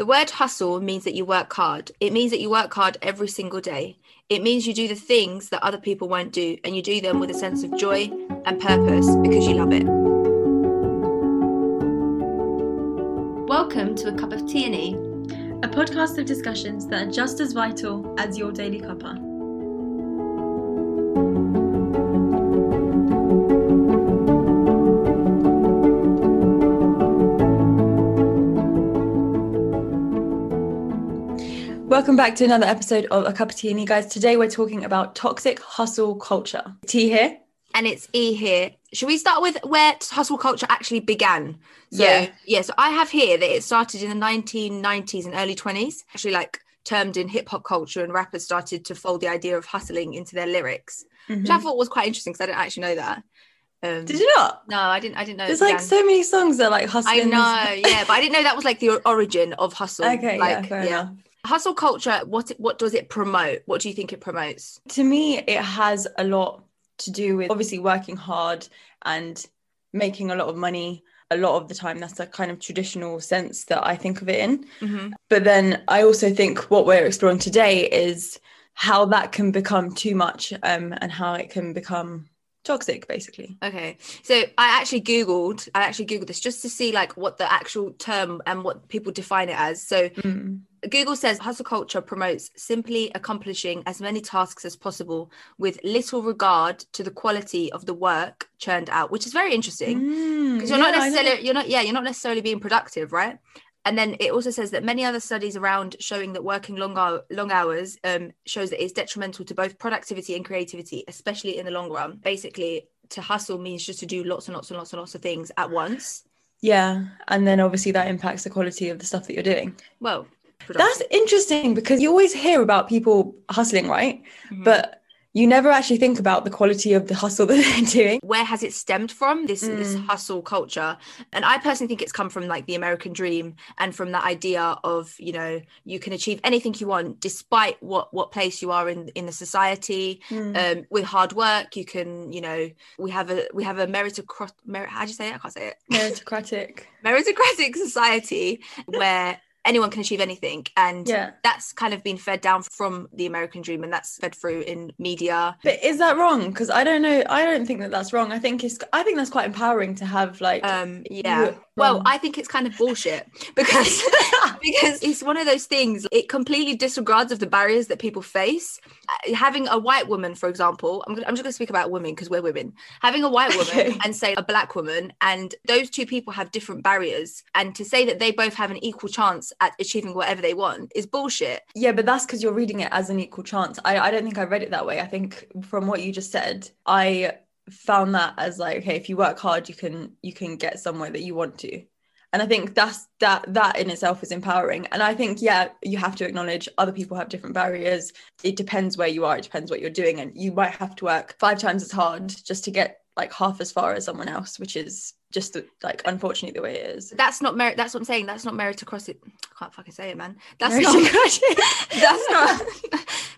The word hustle means that you work hard. It means that you work hard every single day. It means you do the things that other people won't do, and you do them with a sense of joy and purpose because you love it. Welcome to A Cup of Tea and E, a podcast of discussions that are just as vital as your daily cuppa. Welcome back to another episode of A Cup of Tea and E, guys. Today we're talking about toxic hustle culture. T here. And it's E here. Should we start with where hustle culture actually began? So, Yeah. yeah, so I have here that it started in the 1990s and early 20s, actually, like termed in hip hop culture, and rappers started to fold the idea of hustling into their lyrics, which I thought was quite interesting because I didn't actually know that. Um, Mm-hmm. Did you not? No, I didn't. I didn't know. There's like so many songs that are like hustling. I know, yeah, but I didn't know that was like the origin of hustle. Okay, yeah, like, fair enough. Hustle culture. What what does it promote? What do you think it promotes? To me, it has a lot to do with obviously working hard and making a lot of money. A lot of the time, that's a kind of traditional sense that I think of it in. Mhm. But then I also think what we're exploring today is how that can become too much um, and how it can become toxic, basically. Okay, so I actually googled. I actually googled this just to see like what the actual term and what people define it as. So Mm. Google says hustle culture promotes simply accomplishing as many tasks as possible with little regard to the quality of the work churned out, which is very interesting. Mm, because you're not yeah, know. necessarily you're not yeah you're not necessarily being productive right and then it also says that many other studies around showing that working long, hour, long hours um, shows that it's detrimental to both productivity and creativity especially in the long run basically to hustle means just to do lots and lots and lots and lots of things at once Yeah, and then obviously that impacts the quality of the stuff that you're doing. well That's interesting because you always hear about people hustling, right? Mhm. But you never actually think about the quality of the hustle that they're doing. where has it stemmed from this this Mm. hustle culture and i personally think it's come from like the american dream and from that idea of you know you can achieve anything you want despite what what place you are in in the society Mm. um with hard work you can you know we have a we have a meritocrat merit how do you say it i can't say it Meritocratic. meritocratic society where anyone can achieve anything and Yeah. that's kind of been fed down from the american dream and that's fed through in media But is that wrong? Because I don't know. I don't think that that's wrong. I think it's. I think that's quite empowering to have like. um yeah well i think it's kind of bullshit because because it's one of those things it completely disregards of the barriers that people face Uh, having a white woman for example i'm, I'm just going to speak about women because we're women having a white woman Okay. and say a black woman and those two people have different barriers and to say that they both have an equal chance at achieving whatever they want is bullshit Yeah, but that's because you're reading it as an equal chance. I, I don't think I read it that way. I think from what you just said, I found that as like, okay, if you work hard, you can you can get somewhere that you want to. And I think that's that that in itself is empowering. And I think, yeah, you have to acknowledge other people have different barriers. It depends where you are, it depends what you're doing. And you might have to work five times as hard just to get like half as far as someone else, which is just like unfortunately the way it is. that's not merit that's what i'm saying that's not meritocracy i can't fucking say it man. That's not that's not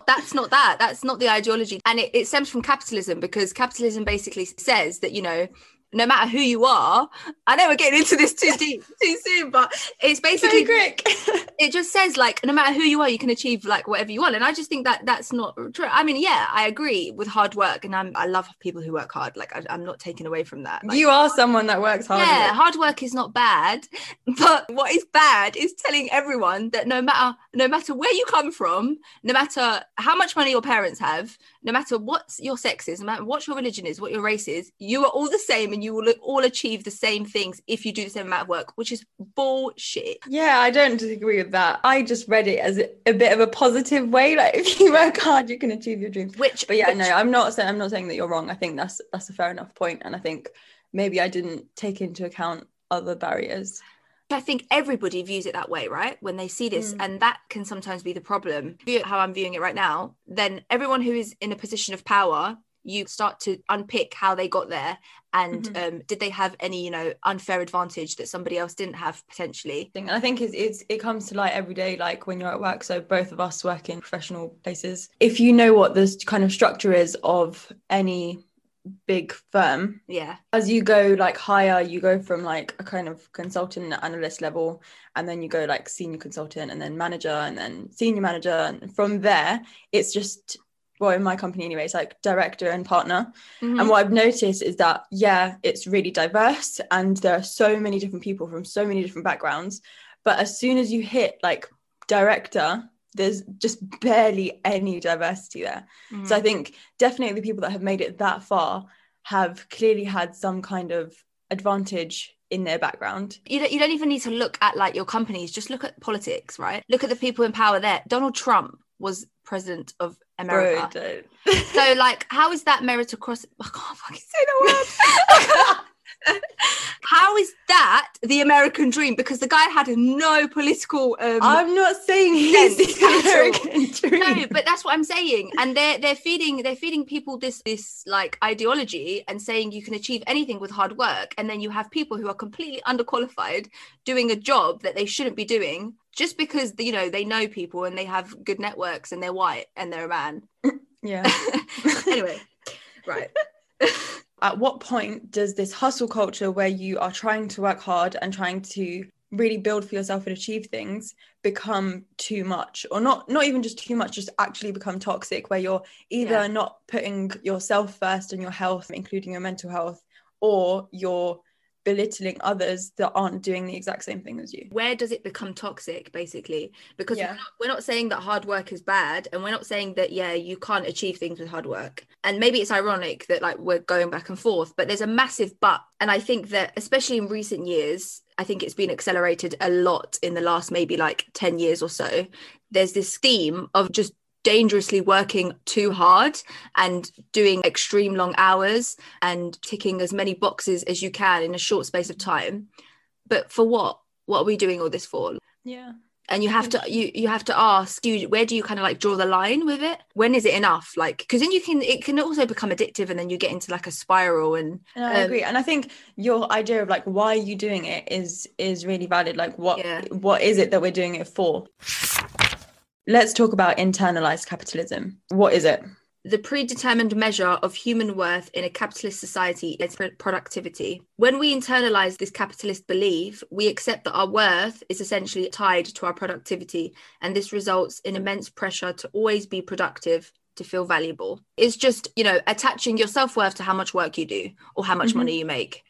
that's not that that's not the ideology. And it, it stems from capitalism because capitalism basically says that you know no matter who you are i know we're getting into this too deep too soon but it's basically quick. it just says like no matter who you are you can achieve like whatever you want and i just think that that's not true i mean yeah i agree with hard work and i'm i love people who work hard like I, i'm not taking away from that Like, you are someone that works hard. yeah, hard work is not bad, but what is bad is telling everyone that no matter no matter where you come from, no matter how much money your parents have, no matter what your sex is, no matter what your religion is, what your race is, you are all the same and you will all achieve the same things if you do the same amount of work, which is bullshit. Yeah, I don't disagree with that. I just read it as a, bit of a positive way. Like if you work hard, you can achieve your dreams. Which But yeah, which- no, I'm not saying I'm not saying that you're wrong. I think that's that's a fair enough point, and I think maybe I didn't take into account other barriers. I think everybody views it that way, right? When they see this, Mm. and that can sometimes be the problem. How I'm viewing it right now, then everyone who is in a position of power, you start to unpick how they got there, and Mhm. um, did they have any, you know, unfair advantage that somebody else didn't have potentially? And I think it's, it's it comes to light every day, like when you're at work. So both of us work in professional places. If you know what the kind of structure is of any big firm Yeah. as you go like higher you go from like a kind of consultant analyst level and then you go like senior consultant and then manager and then senior manager and from there it's just well in my company anyway it's like director and partner Mhm. and what i've noticed is that yeah it's really diverse and there are so many different people from so many different backgrounds but as soon as you hit like director there's just barely any diversity there Mhm. so I think definitely the people that have made it that far have clearly had some kind of advantage in their background. you don't, you don't even need to look at like your companies just look at politics right look at the people in power there donald trump was president of america. Bro, don't- so like how is that meritocracy i can't fucking say the word. How is that the american dream? Because the guy had no political um I'm not saying he's the. American dream. no but that's what i'm saying. And they're they're feeding they're feeding people this this like ideology and saying you can achieve anything with hard work and then you have people who are completely underqualified doing a job that they shouldn't be doing just because you know they know people and they have good networks and they're white and they're a man yeah. anyway right At what point does this hustle culture where you are trying to work hard and trying to really build for yourself and achieve things become too much or not not even just too much just actually become toxic where you're either Yeah. not putting yourself first and your health including your mental health or you're belittling others that aren't doing the exact same thing as you. Where does it become toxic basically? Because Yeah. we're, not, we're not saying that hard work is bad and we're not saying that yeah you can't achieve things with hard work. And maybe it's ironic that like we're going back and forth but there's a massive but. And i think that especially in recent years i think it's been accelerated a lot in the last maybe like 10 years or so there's this theme of just dangerously working too hard and doing extreme long hours and ticking as many boxes as you can in a short space of time. But for what? What are we doing all this for? Yeah. And you have to you you have to ask do you, where do you kind of like draw the line with it? When is it enough? Like because then you can it can also become addictive and then you get into like a spiral and And I Um, agree, and I think your idea of like why are you doing it is is really valid. Like, what Yeah. what is it that we're doing it for? Let's talk about internalized capitalism. What is it? the predetermined measure of human worth in a capitalist society is productivity. When we internalize this capitalist belief, we accept that our worth is essentially tied to our productivity, and this results in immense pressure to always be productive to feel valuable. It's just, you know, attaching your self worth to how much work you do or how much Mhm. money you make.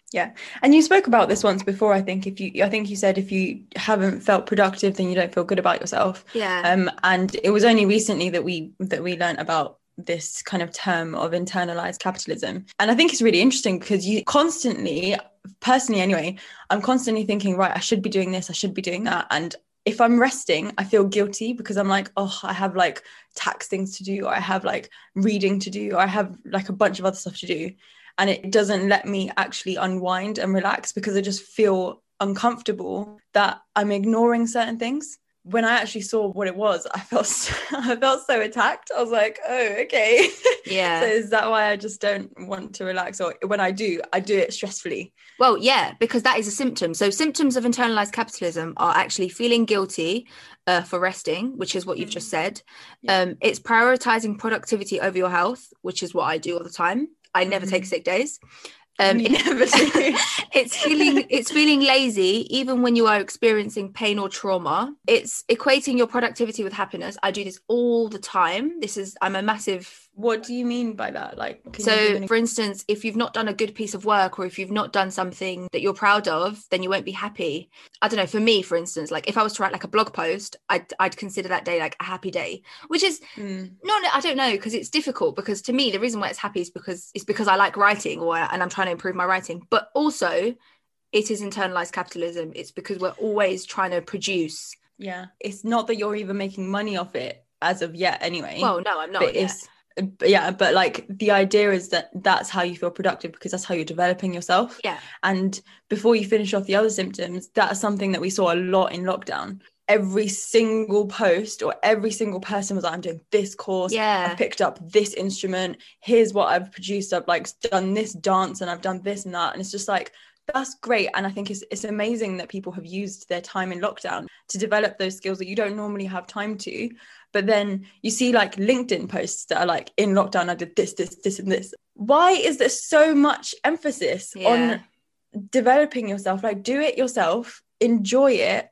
And you spoke about this once before. I think if you, I think you said if you haven't felt productive, then you don't feel good about yourself. Yeah. Um, and it was only recently that we that we learned about this kind of term of internalized capitalism and i think it's really interesting because you constantly personally anyway i'm constantly thinking right i should be doing this i should be doing that and if i'm resting i feel guilty because i'm like oh i have like tax things to do or i have like reading to do or i have like a bunch of other stuff to do and it doesn't let me actually unwind and relax because i just feel uncomfortable that i'm ignoring certain things when I actually saw what it was, I felt so, I felt so attacked. I was like, oh, okay. yeah. so is that why I just don't want to relax? Or when I do, I do it stressfully. Well, yeah, because that is a symptom. So, symptoms of internalized capitalism are actually feeling guilty uh, for resting, which is what you've just said. Yeah. Um, it's prioritizing productivity over your health, which is what I do all the time. I never take Mhm. sick days. Um, it's feeling it's feeling lazy even when you are experiencing pain or trauma it's equating your productivity with happiness i do this all the time this is i'm a massive what do you mean by that? Like, can you give so an for instance if you've not done a good piece of work or if you've not done something that you're proud of then you won't be happy i don't know for me for instance like if i was to write like a blog post i'd, I'd consider that day like a happy day which is Mm, no, no, I don't know because it's difficult. Because to me, the reason why it's happy is because it's because I like writing, or and I'm trying to improve my writing. But also, it is internalized capitalism. It's because we're always trying to produce. yeah. It's not that you're even making money off it as of yet, anyway. Well, no, I'm not. but yet. it's yeah, but like the idea is that that's how you feel productive because that's how you're developing yourself. Yeah. And before you finish off the other symptoms, that's something that we saw a lot in lockdown. Every single post or every single person was like, I'm doing this course. Yeah. I've picked up this instrument. Here's what I've produced. I've like done this dance and I've done this and that. And it's just like, that's great and i think it's, it's amazing that people have used their time in lockdown to develop those skills that you don't normally have time to but then you see like linkedin posts that are like in lockdown i did this this this and this why is there so much emphasis Yeah. on developing yourself like do it yourself enjoy it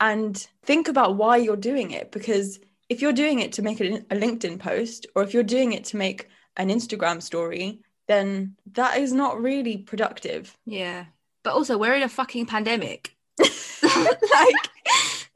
and think about why you're doing it because if you're doing it to make a, a linkedin post or if you're doing it to make an instagram story then that is not really productive Yeah. But also, we're in a fucking pandemic. like,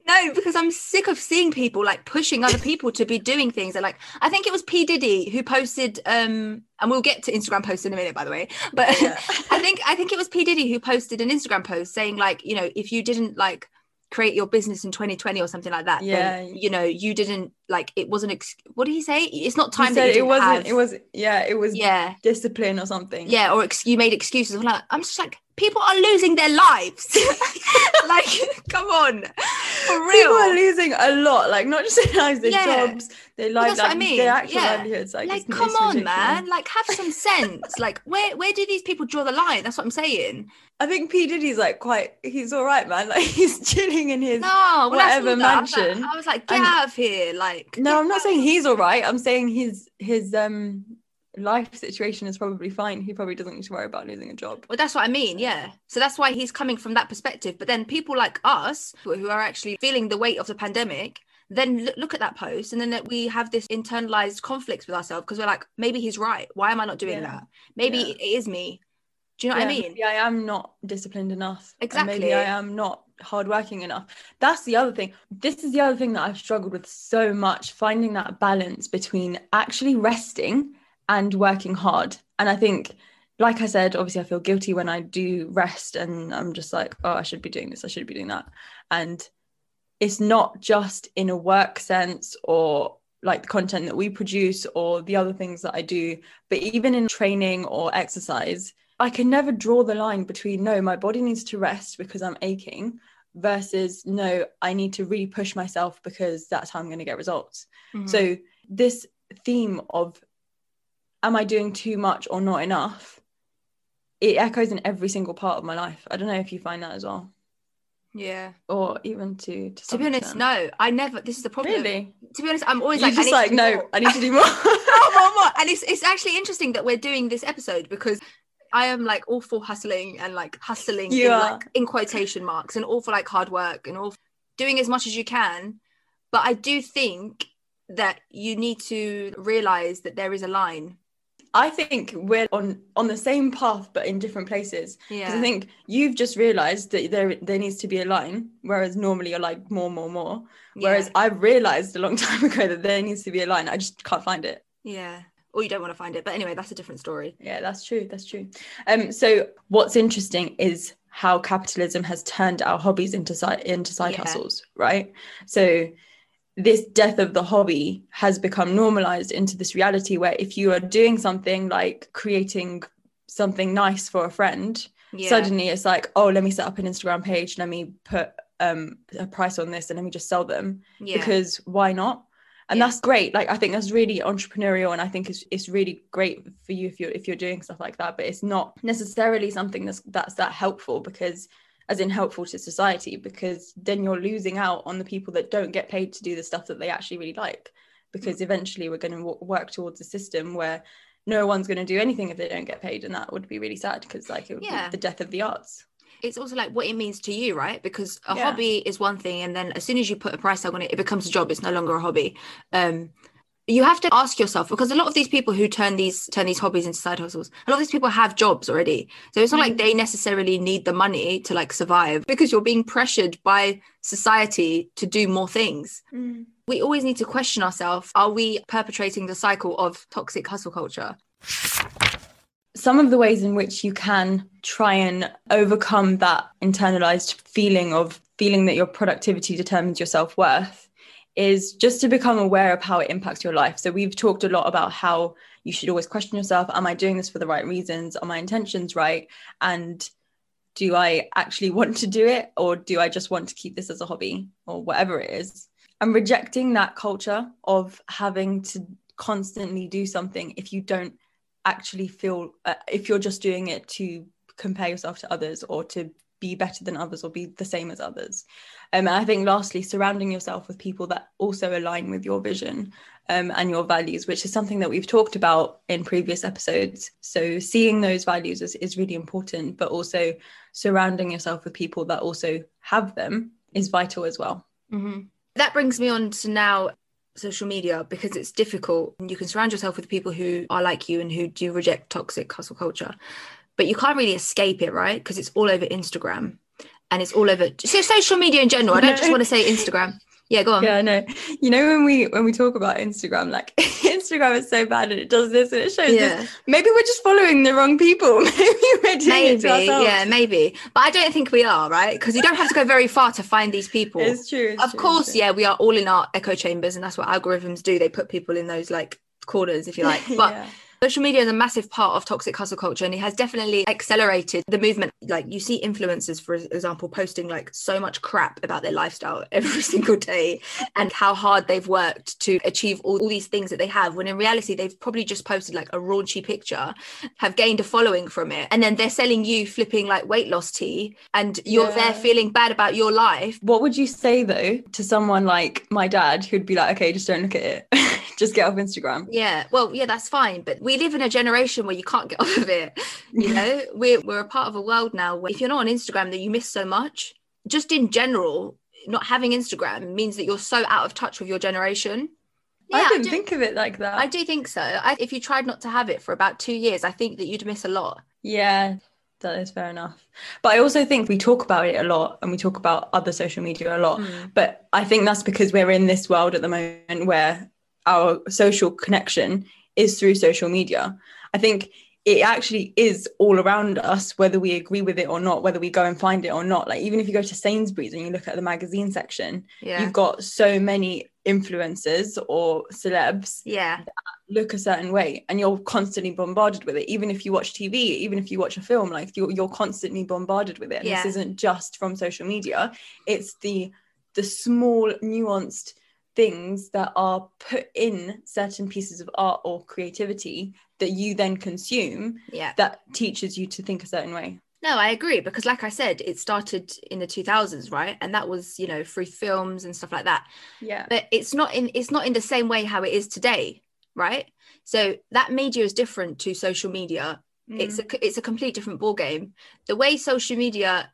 no, because I'm sick of seeing people like pushing other people to be doing things. And like, I think it was P. Diddy who posted, um, and we'll get to Instagram posts in a minute, by the way. But Yeah. I think I think it was P. Diddy who posted an Instagram post saying, like, you know, if you didn't like create your business in 2020 or something like that, Yeah. then, you know, you didn't like it wasn't ex- what did he say? It's not time that it wasn't have. it was yeah it was yeah. discipline or something Yeah, or ex- you made excuses. I'm like, I'm just like, people are losing their lives. like, come on, for real. People are losing a lot, like not just their lives, their Yeah. jobs, their Well, lives, that's what I like mean, their actual yeah. livelihoods. Like, like, come on, ridiculous. man. Like, have some sense. like, where where do these people draw the line? That's what I'm saying. I think P Diddy's like quite. He's all right, man. Like he's chilling in his. No, when I saw whatever that, I was like- mansion, I was like, get and- out of here. Like, No, I'm not saying he's all right. I'm saying his his um life situation is probably fine. He probably doesn't need to worry about losing a job. Well, that's what I mean. Yeah. So that's why he's coming from that perspective. But then people like us who are actually feeling the weight of the pandemic then look, at that post and then uh, we have this internalized conflicts with ourselves because we're like, maybe he's right. Why am I not doing Yeah. that? Maybe Yeah. it is me. Do you know what I mean? Maybe I am not disciplined enough. Exactly. Maybe I am not hardworking enough. That's the other thing. This is the other thing that I've struggled with so much finding that balance between actually resting and working hard. And I think, like I said, obviously I feel guilty when I do rest and I'm just like, oh, I should be doing this, I should be doing that. And it's not just in a work sense or like the content that we produce or the other things that I do, but even in training or exercise, I can never draw the line between no, my body needs to rest because I'm aching versus no, I need to really push myself because that's how I'm going to get results. Mhm. So, this theme of am I doing too much or not enough? It echoes in every single part of my life. I don't know if you find that as well, yeah. or even to to, To be honest, extent. no, I never. This is the problem. Really? To be honest, I'm always You're like, I just like, no, more. I need to do more. more, more, more. And it's it's actually interesting that we're doing this episode because I am like all for hustling and like hustling You in, are. like in quotation marks and all for like hard work and all doing as much as you can. But I do think that you need to realize that there is a line. I think we're on on the same path but in different places. Yeah. Because I think you've just realised that there there needs to be a line, whereas normally you're like more, more, more. Whereas yeah. I've realised a long time ago that there needs to be a line. I just can't find it. yeah. Or you don't want to find it. But anyway, that's a different story. Yeah, that's true. That's true. Um, so what's interesting is how capitalism has turned our hobbies into side into side Yeah. hustles, right? So this death of the hobby has become normalized into this reality where if you are doing something like creating something nice for a friend, Yeah. suddenly it's like, oh, let me set up an Instagram page, let me put um a price on this and let me just sell them yeah. because why not? And Yeah. that's great. Like I think that's really entrepreneurial and I think it's it's really great for you if you're if you're doing stuff like that. But it's not necessarily something that's that's that helpful because as in helpful to society because then you're losing out on the people that don't get paid to do the stuff that they actually really like because eventually we're going to w- work towards a system where no one's going to do anything if they don't get paid and that would be really sad because like it would Yeah. be the death of the arts it's also like what it means to you, right? Because a Yeah. hobby is one thing, and then as soon as you put a price tag on it, it becomes a job. It's no longer a hobby. Um, you have to ask yourself because a lot of these people who turn these turn these hobbies into side hustles, a lot of these people have jobs already. So it's not like Mhm. they necessarily need the money to like survive because you're being pressured by society to do more things. We always need to question ourselves: Are we perpetrating the cycle of toxic hustle culture? some of the ways in which you can try and overcome that internalized feeling of feeling that your productivity determines your self-worth is just to become aware of how it impacts your life. So we've talked a lot about how you should always question yourself. Am i doing this for the right reasons? Are my intentions right? And do i actually want to do it? Or do i just want to keep this as a hobby? Or whatever it is. And rejecting that culture of having to constantly do something if you don't actually feel uh, if you're just doing it to compare yourself to others or to be better than others or be the same as others. Um, and I think lastly, surrounding yourself with people that also align with your vision um, and your values, which is something that we've talked about in previous episodes. So seeing those values is, is really important, but also surrounding yourself with people that also have them is vital as well. Mm-hmm. That brings me on to now social media because it's difficult. You can surround yourself with people who are like you and who do reject toxic hustle culture but you can't really escape it, right? Because it's all over Instagram and it's all over so social media in general. I don't just want to say Instagram. Yeah, go on. Yeah, I know. You know when we when we talk about Instagram, like Instagram is so bad and it does this and it shows yeah. this. Maybe we're just following the wrong people. maybe we're doing maybe, it yeah, maybe. But I don't think we are, right? Because you don't have to go very far to find these people. It's true. It's of true, course, yeah, we are all in our echo chambers, and that's what algorithms do. They put people in those like corners, if you like. But yeah. Social media is a massive part of toxic hustle culture and it has definitely accelerated the movement. Like you see influencers, for example, posting like so much crap about their lifestyle every single day and how hard they've worked to achieve all, all these things that they have. When in reality, they've probably just posted like a raunchy picture, have gained a following from it. And then they're selling you flipping like weight loss tea and you're yeah. there feeling bad about your life. What would you say though to someone like my dad who'd be like, okay, just don't look at it? just get off Instagram. Yeah, well, yeah, that's fine. But we live in a generation where you can't get off of it. You know, we're we're a part of a world now where if you're not on Instagram, that you miss so much. Just in general, not having Instagram means that you're so out of touch with your generation. Yeah, I didn't I do, think of it like that. I do think so. I, if you tried not to have it for about two years, I think that you'd miss a lot. Yeah, that is fair enough. But I also think we talk about it a lot and we talk about other social media a lot. Mm. But I think that's because we're in this world at the moment where our social connection is through social media. I think it actually is all around us, whether we agree with it or not, whether we go and find it or not. Like even if you go to Sainsbury's and you look at the magazine section, yeah. you've got so many influencers or celebs yeah. look a certain way and you're constantly bombarded with it. Even if you watch TV, even if you watch a film, like you're, you're constantly bombarded with it. And yeah. this isn't just from social media. It's the the small nuanced things that are put in certain pieces of art or creativity that you then consume yeah. that teaches you to think a certain way. No i agree because like i said it started in the 2000s right? And that was you know through films and stuff like that. Yeah. But it's not in it's not in the same way how it is today right? So that media is different to social media. Mm. it's a it's a complete different ball game the way social media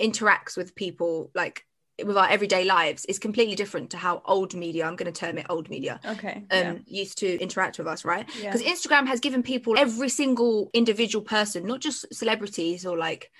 interacts with people like with our everyday lives is completely different to how old media i'm going to term it old media okay um yeah. used to interact with us right because yeah. instagram has given people every single individual person not just celebrities or like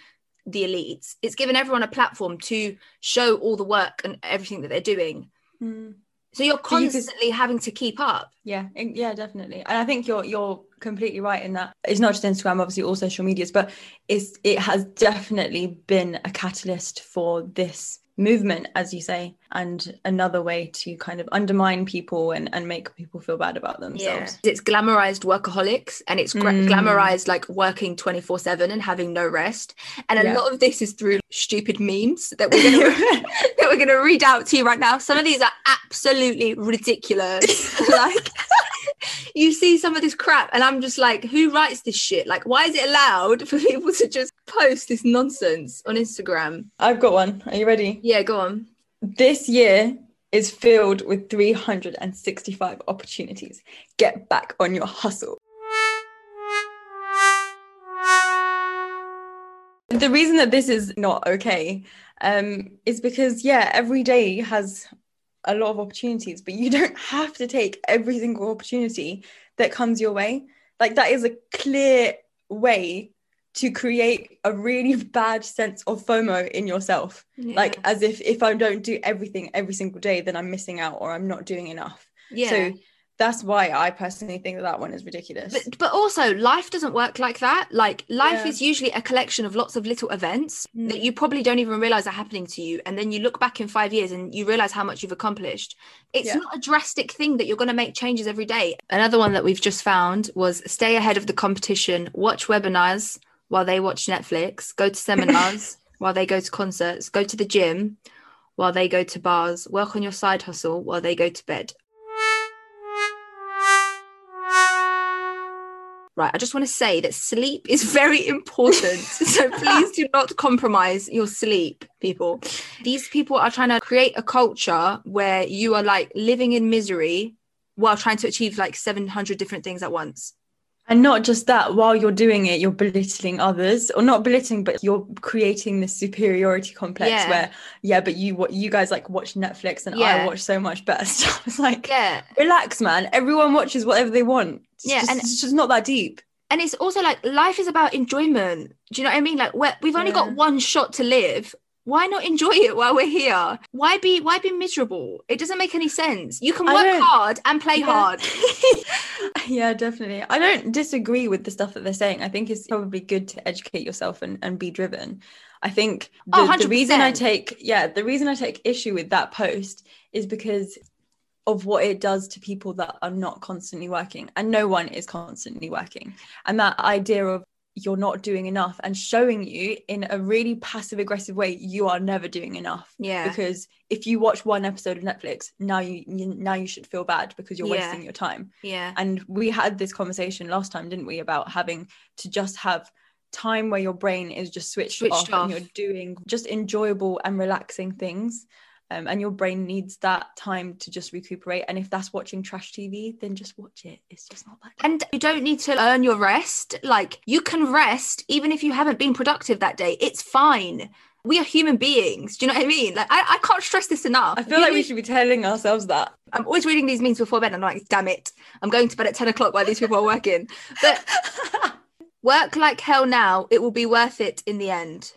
the elites it's given everyone a platform to show all the work and everything that they're doing mm. so you're constantly you could... having to keep up yeah yeah definitely and i think you're you're completely right in that it's not just instagram obviously all social medias but it's it has definitely been a catalyst for this movement as you say and another way to kind of undermine people and, and make people feel bad about themselves yeah. it's glamorized workaholics and it's gra- mm. glamorized like working 24 7 and having no rest and a yeah. lot of this is through stupid memes that we're gonna that we're gonna read out to you right now some of these are absolutely ridiculous like you see some of this crap and i'm just like who writes this shit? Like why is it allowed for people to just post this nonsense on instagram? I've got one. Are you ready? Yeah go on. This year is filled with 365 opportunities. Get back on your hustle. The reason that this is not okay um, is because yeah every day has a lot of opportunities, but you don't have to take every single opportunity that comes your way. Like that is a clear way to create a really bad sense of FOMO in yourself. Yeah. Like as if if I don't do everything every single day, then I'm missing out or I'm not doing enough. Yeah. So that's why I personally think that that one is ridiculous. But, but also, life doesn't work like that. Like, life yeah. is usually a collection of lots of little events mm. that you probably don't even realize are happening to you. And then you look back in five years and you realize how much you've accomplished. It's yeah. not a drastic thing that you're going to make changes every day. Another one that we've just found was stay ahead of the competition, watch webinars while they watch Netflix, go to seminars while they go to concerts, go to the gym while they go to bars, work on your side hustle while they go to bed. Right, I just want to say that sleep is very important. so please do not compromise your sleep, people. These people are trying to create a culture where you are like living in misery while trying to achieve like 700 different things at once. And not just that, while you're doing it, you're belittling others, or not belittling, but you're creating this superiority complex Yeah. where, yeah, but you what you guys like watch Netflix and Yeah. I watch so much better stuff. It's like, Yeah. relax, man. Everyone watches whatever they want. It's Yeah, just, and- it's just not that deep. And it's also like life is about enjoyment. Do you know what I mean? Like we're, we've only got one shot to live. Why not enjoy it while we're here? Why be why be miserable? It doesn't make any sense. You can work hard and play Yeah. hard. yeah, definitely. I don't disagree with the stuff that they're saying. I think it's probably good to educate yourself and, and be driven. I think oh, the, Oh, the reason I take yeah, the reason I take issue with that post is because of what it does to people that are not constantly working. And no one is constantly working. And that idea of you're not doing enough and showing you in a really passive aggressive way you are never doing enough Yeah. because if you watch one episode of Netflix now you, you now you should feel bad because you're Yeah. wasting your time Yeah. and we had this conversation last time didn't we about having to just have time where your brain is just switched, Switched off, off. and you're doing just enjoyable and relaxing things um, and your brain needs that time to just recuperate and if that's watching trash tv then just watch it it's just not that And you don't need to earn your rest. Like you can rest even if you haven't been productive that day. It's fine. We are human beings. Do you know what I mean? Like I, I can't stress this enough. i feel You like we should be telling ourselves that I'm always reading these memes before bed. And I'm like, damn it, I'm going to bed at 10 o'clock while these people are working. But work like hell now, it will be worth it in the end.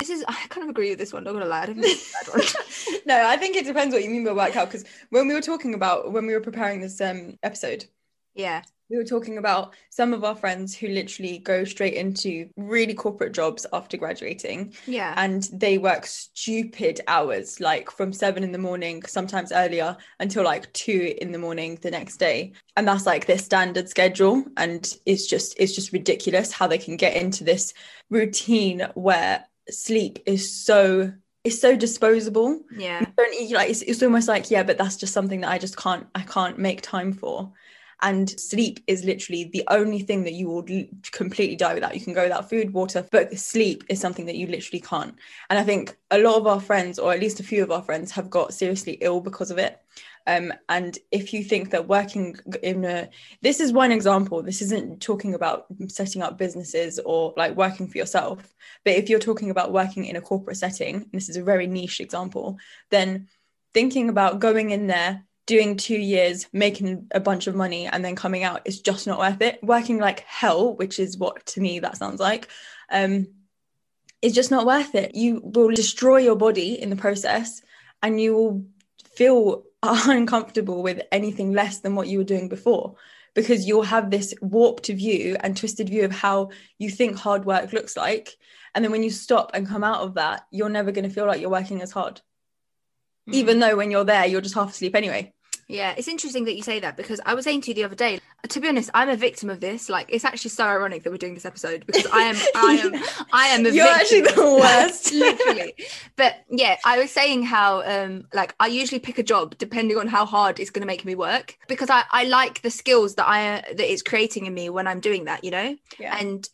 This is, I kind of agree with this one, not gonna lie. I don't think it's a bad one. no i think it depends what you mean by workout because when we were talking about when we were preparing this um episode Yeah. we were talking about some of our friends who literally go straight into really corporate jobs after graduating Yeah. and they work stupid hours like from seven in the morning sometimes earlier until like two in the morning the next day and that's like their standard schedule and it's just it's just ridiculous how they can get into this routine where sleep is so is so disposable. Yeah. you don't you like it's, it's almost like yeah but that's just something that i just can't i can't make time for. And sleep is literally the only thing that you will completely die without. You can go without food water but sleep is something that you literally can't. And i think a lot of our friends or at least a few of our friends have got seriously ill because of it um, and if you think that working in a this is one example this isn't talking about setting up businesses or like working for yourself but if you're talking about working in a corporate setting this is a very niche example then thinking about going in there doing two years making a bunch of money and then coming out is just not worth it. Working like hell which is what to me that sounds like um is just not worth it. You will destroy your body in the process and you will feel uncomfortable with anything less than what you were doing before because you'll have this warped view and twisted view of how you think hard work looks like. And then when you stop and come out of that you're never going to feel like you're working as hard. Mm. even though when you're there you're just half asleep anyway Yeah, it's interesting that you say that because I was saying to you the other day, to be honest, I'm a victim of this. Like, it's actually so ironic that we're doing this episode because I am, I am, I am a victim. You're actually the worst. literally. But yeah, I was saying how, um, like, I usually pick a job depending on how hard it's going to make me work because I, I like the skills that I that it's creating in me when I'm doing that, you know. yeah And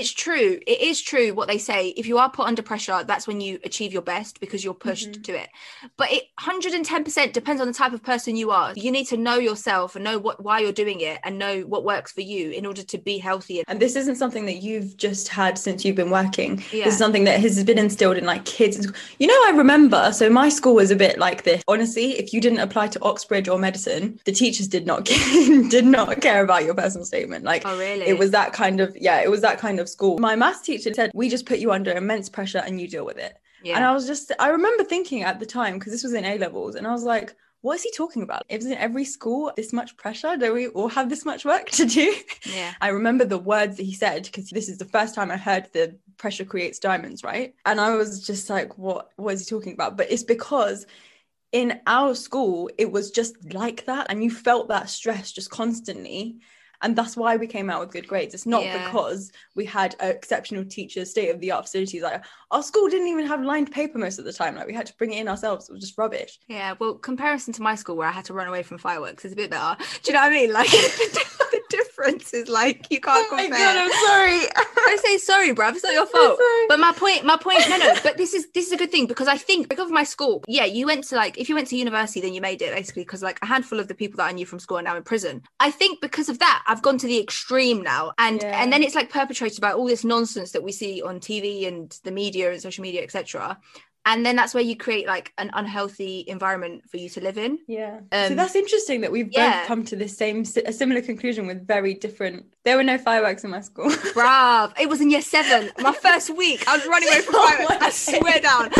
it's true. It is true what they say. If you are put under pressure, that's when you achieve your best because you're pushed Mhm. to it. But it 110% depends on the type of person you are. You need to know yourself and know what why you're doing it and know what works for you in order to be healthy. and this isn't something that you've just had since you've been working Yeah. this is something that has been instilled in like kids you know i remember so my school was a bit like this honestly if you didn't apply to oxbridge or medicine the teachers did not did not care about your personal statement like Oh really? it was that kind of yeah it was that kind of school my maths teacher said we just put you under immense pressure and you deal with it yeah. and I was just, I remember thinking at the time, because this was in A levels, and I was like, what is he talking about? Isn't every school this much pressure? Do we all have this much work to do? yeah. I remember the words that he said, because this is the first time I heard the pressure creates diamonds, right? And I was just like, what, what is he talking about? But it's because in our school, it was just like that. And you felt that stress just constantly. And that's why we came out with good grades. It's not Yeah. because we had exceptional teachers, state of the art facilities. Like our school didn't even have lined paper most of the time. Like we had to bring it in ourselves. It was just rubbish. Yeah, well, comparison to my school where I had to run away from fireworks is a bit better. Do you know what I mean? Like the is like you can't Oh my compare. God, I'm sorry. Don't say sorry, bruv. It's not your fault. But my point, my point, no, no. But this is this is a good thing because I think because of my school, yeah, you went to like if you went to university, then you made it basically because like a handful of the people that I knew from school are now in prison. I think because of that, I've gone to the extreme now, and Yeah. and then it's like perpetrated by all this nonsense that we see on TV and the media and social media, etc. And then that's where you create like an unhealthy environment for you to live in. Yeah. so Um, that's interesting that we've yeah. both come to the same, a similar conclusion with very different. There were no fireworks in my school. Bruv, it was in year seven. My first week, I was running away from Oh fireworks. I swear down.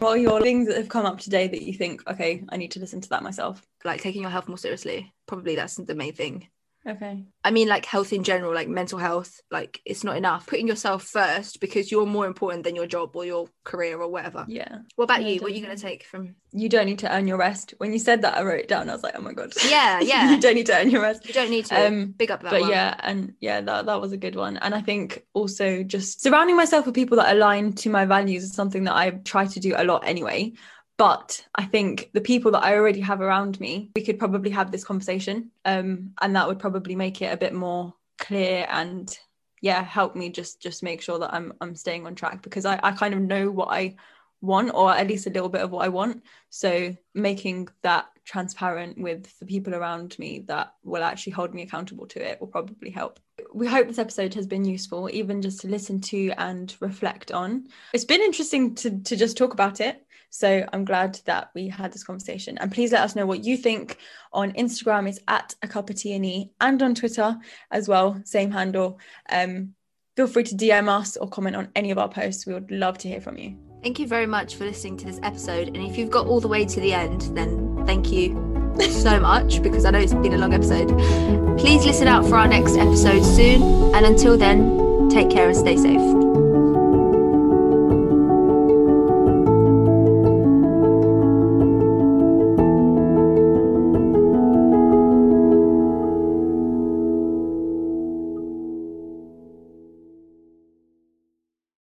what are your things that have come up today that you think, okay, I need to listen to that myself? Like taking your health more seriously. Probably that's the main thing. Okay. I mean, like health in general, like mental health, like it's not enough. Putting yourself first because you're more important than your job or your career or whatever. Yeah. What about you? What are you going to take from? You don't need to earn your rest. When you said that, I wrote it down. I was like, oh my God. Yeah, yeah. you don't need to earn your rest. You don't need to. Um, Big up that but one. yeah and yeah that, that was a good one and i think also just surrounding myself with people that align to my values is something that i try to do a lot anyway but i think the people that i already have around me we could probably have this conversation um and that would probably make it a bit more clear and yeah help me just just make sure that i'm i'm staying on track because i i kind of know what i want or at least a little bit of what i want so making that transparent with the people around me that will actually hold me accountable to it will probably help. We hope this episode has been useful, even just to listen to and reflect on. It's been interesting to, to just talk about it. So I'm glad that we had this conversation. And please let us know what you think on Instagram is at a cup of tea and E and on Twitter as well, same handle. Um, feel free to DM us or comment on any of our posts. We would love to hear from you. Thank you very much for listening to this episode. And if you've got all the way to the end, then thank you so much because I know it's been a long episode. Please listen out for our next episode soon. And until then, take care and stay safe.